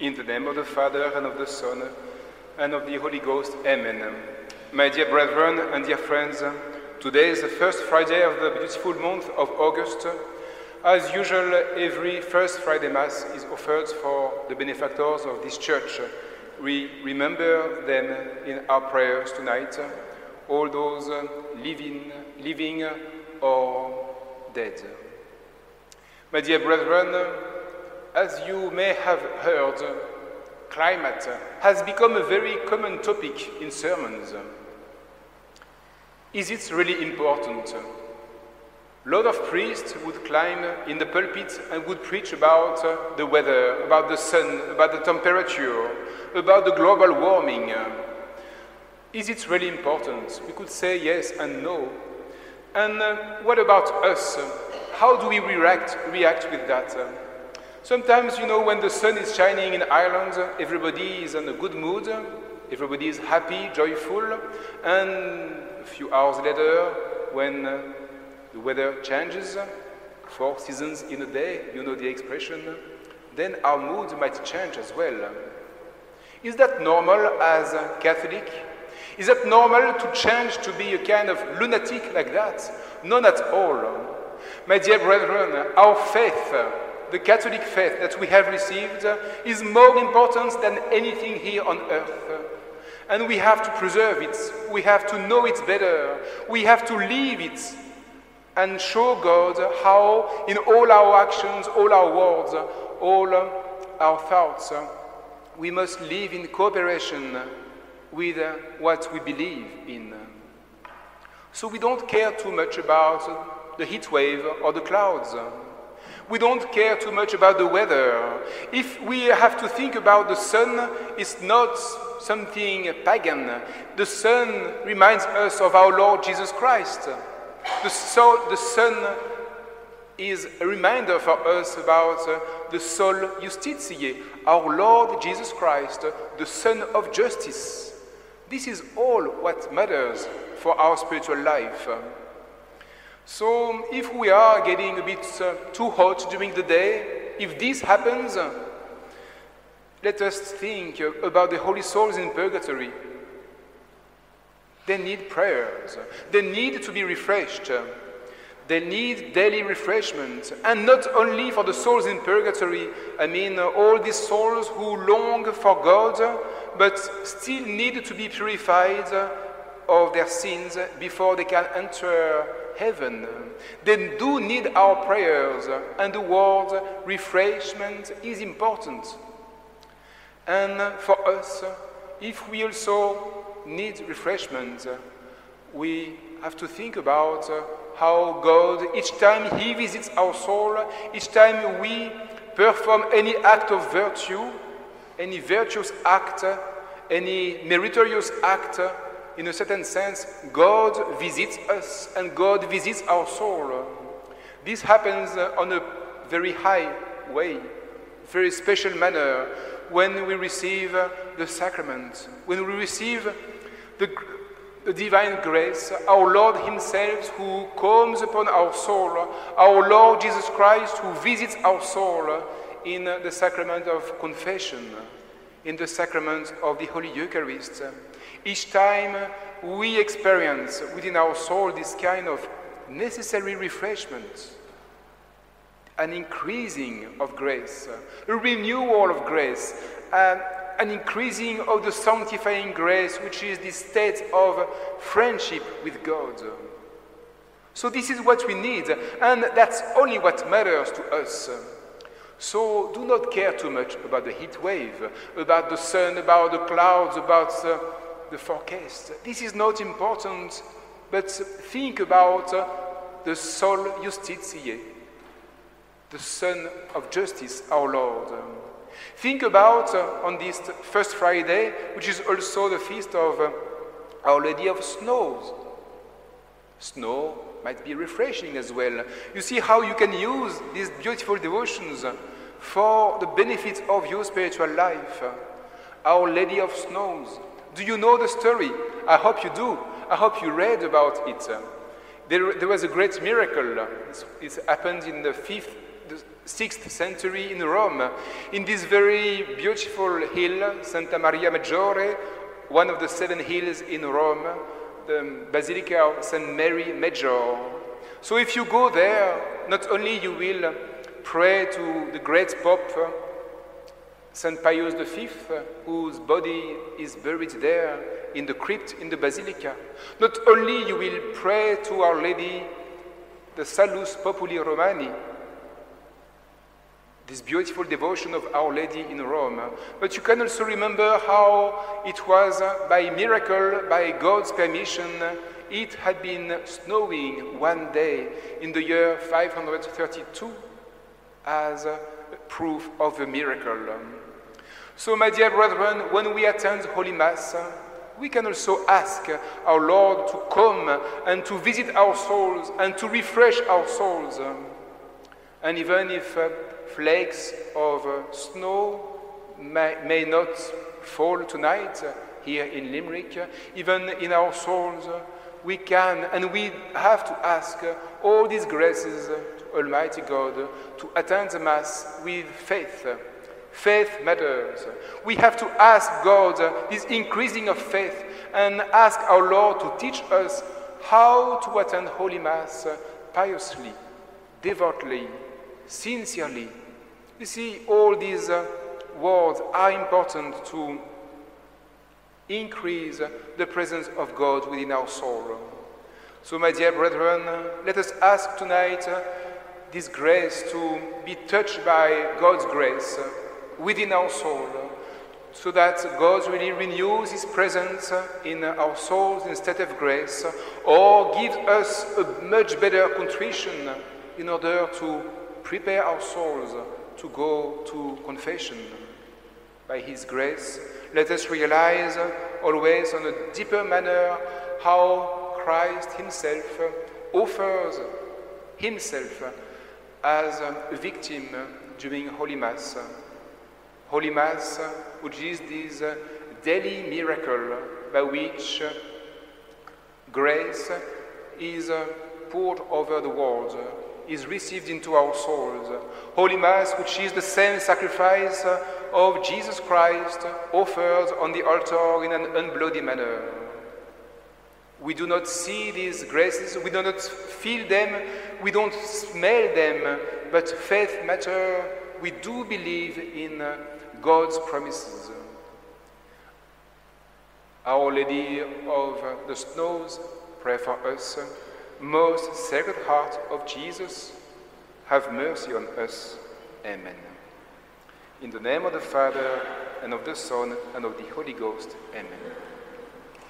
In the name of the Father, and of the Son, and of the Holy Ghost. Amen. My dear brethren and dear friends, today is the first Friday of the beautiful month of August. As usual, every first Friday Mass is offered for the benefactors of this church. We remember them in our prayers tonight, all those living, living or dead. My dear brethren, as you may have heard, climate has become a very common topic in sermons. Is it really important? A lot of priests would climb in the pulpit and would preach about the weather, about the sun, about the temperature, about the global warming. Is it really important? We could say yes and no. And uh, what about us? How do we react, react with that? Sometimes, you know, when the sun is shining in Ireland, everybody is in a good mood, everybody is happy, joyful, and a few hours later, when uh, the weather changes, four seasons in a day, you know the expression, then our mood might change as well. Is that normal as a Catholic? Is that normal to change to be a kind of lunatic like that? None at all. My dear brethren, our faith the Catholic faith that we have received is more important than anything here on earth. And we have to preserve it. We have to know it better. We have to live it and show God how, in all our actions, all our words, all our thoughts, we must live in cooperation with what we believe in. So we don't care too much about the heat wave or the clouds. We don't care too much about the weather. If we have to think about the sun, it's not something pagan. The sun reminds us of our Lord Jesus Christ. The, so, the sun is a reminder for us about the Sol Justitiae, our Lord Jesus Christ, the Sun of Justice. This is all what matters for our spiritual life. So, if we are getting a bit uh, too hot during the day, if this happens, uh, let us think uh, about the holy souls in purgatory. They need prayers, they need to be refreshed, they need daily refreshment, and not only for the souls in purgatory, I mean, uh, all these souls who long for God but still need to be purified of their sins before they can enter heaven. They do need our prayers, and the word refreshment is important. And for us, if we also need refreshment, we have to think about how God, each time He visits our soul, each time we perform any act of virtue, any virtuous act, any meritorious act, in a certain sense, God visits us and God visits our soul. This happens uh, on a very high way, very special manner when we receive uh, the sacrament, when we receive the, the divine grace, our Lord Himself who comes upon our soul, our Lord Jesus Christ who visits our soul in uh, the sacrament of confession, in the sacrament of the Holy Eucharist. Each time we experience within our soul this kind of necessary refreshment, an increasing of grace, a renewal of grace, um, an increasing of the sanctifying grace, which is the state of friendship with God. So, this is what we need, and that's only what matters to us. So, do not care too much about the heat wave, about the sun, about the clouds, about uh, the forecast. This is not important, but think about uh, the Sol Justitiae, the Sun of Justice, our Lord. Think about uh, on this first Friday, which is also the feast of uh, Our Lady of Snows. Snow might be refreshing as well. You see how you can use these beautiful devotions for the benefit of your spiritual life. Our Lady of Snows. Do you know the story? I hope you do. I hope you read about it. There, there was a great miracle. It happened in the 5th, the 6th century in Rome, in this very beautiful hill, Santa Maria Maggiore, one of the seven hills in Rome, the Basilica of St. Mary Major. So if you go there, not only you will pray to the great Pope St. Pius V, whose body is buried there in the crypt in the basilica. Not only you will pray to Our Lady, the Salus Populi Romani, this beautiful devotion of Our Lady in Rome, but you can also remember how it was by miracle, by God's permission, it had been snowing one day in the year 532 as proof of a miracle. So, my dear brethren, when we attend Holy Mass, we can also ask our Lord to come and to visit our souls and to refresh our souls. And even if uh, flakes of uh, snow may, may, not fall tonight uh, here in Limerick, even in our souls, we can and we have to ask all these graces to Almighty God to attend the Mass with faith Faith matters. We have to ask God uh, this increasing of faith and ask our Lord to teach us how to attend Holy Mass uh, piously, devoutly, sincerely. You see, all these uh, words are important to increase the presence of God within our soul. So, my dear brethren, let us ask tonight this grace to be touched by God's grace within our soul so that God really renews His presence in our souls instead of grace, or gives us a much better contrition in order to prepare our souls to go to confession. By His grace, let us realize always on a deeper manner how Christ Himself offers Himself as a victim during Holy Mass. Holy Mass, which is this daily miracle by which grace is poured over the world, is received into our souls. Holy Mass, which is the same sacrifice of Jesus Christ offered on the altar in an unbloody manner. We do not see these graces, we do not feel them, we don't smell them, but faith matter. We do believe in God's promises. Our Lady of the Snows, pray for us. Most Sacred Heart of Jesus, have mercy on us. Amen. In the name of the Father, and of the Son, and of the Holy Ghost. Amen.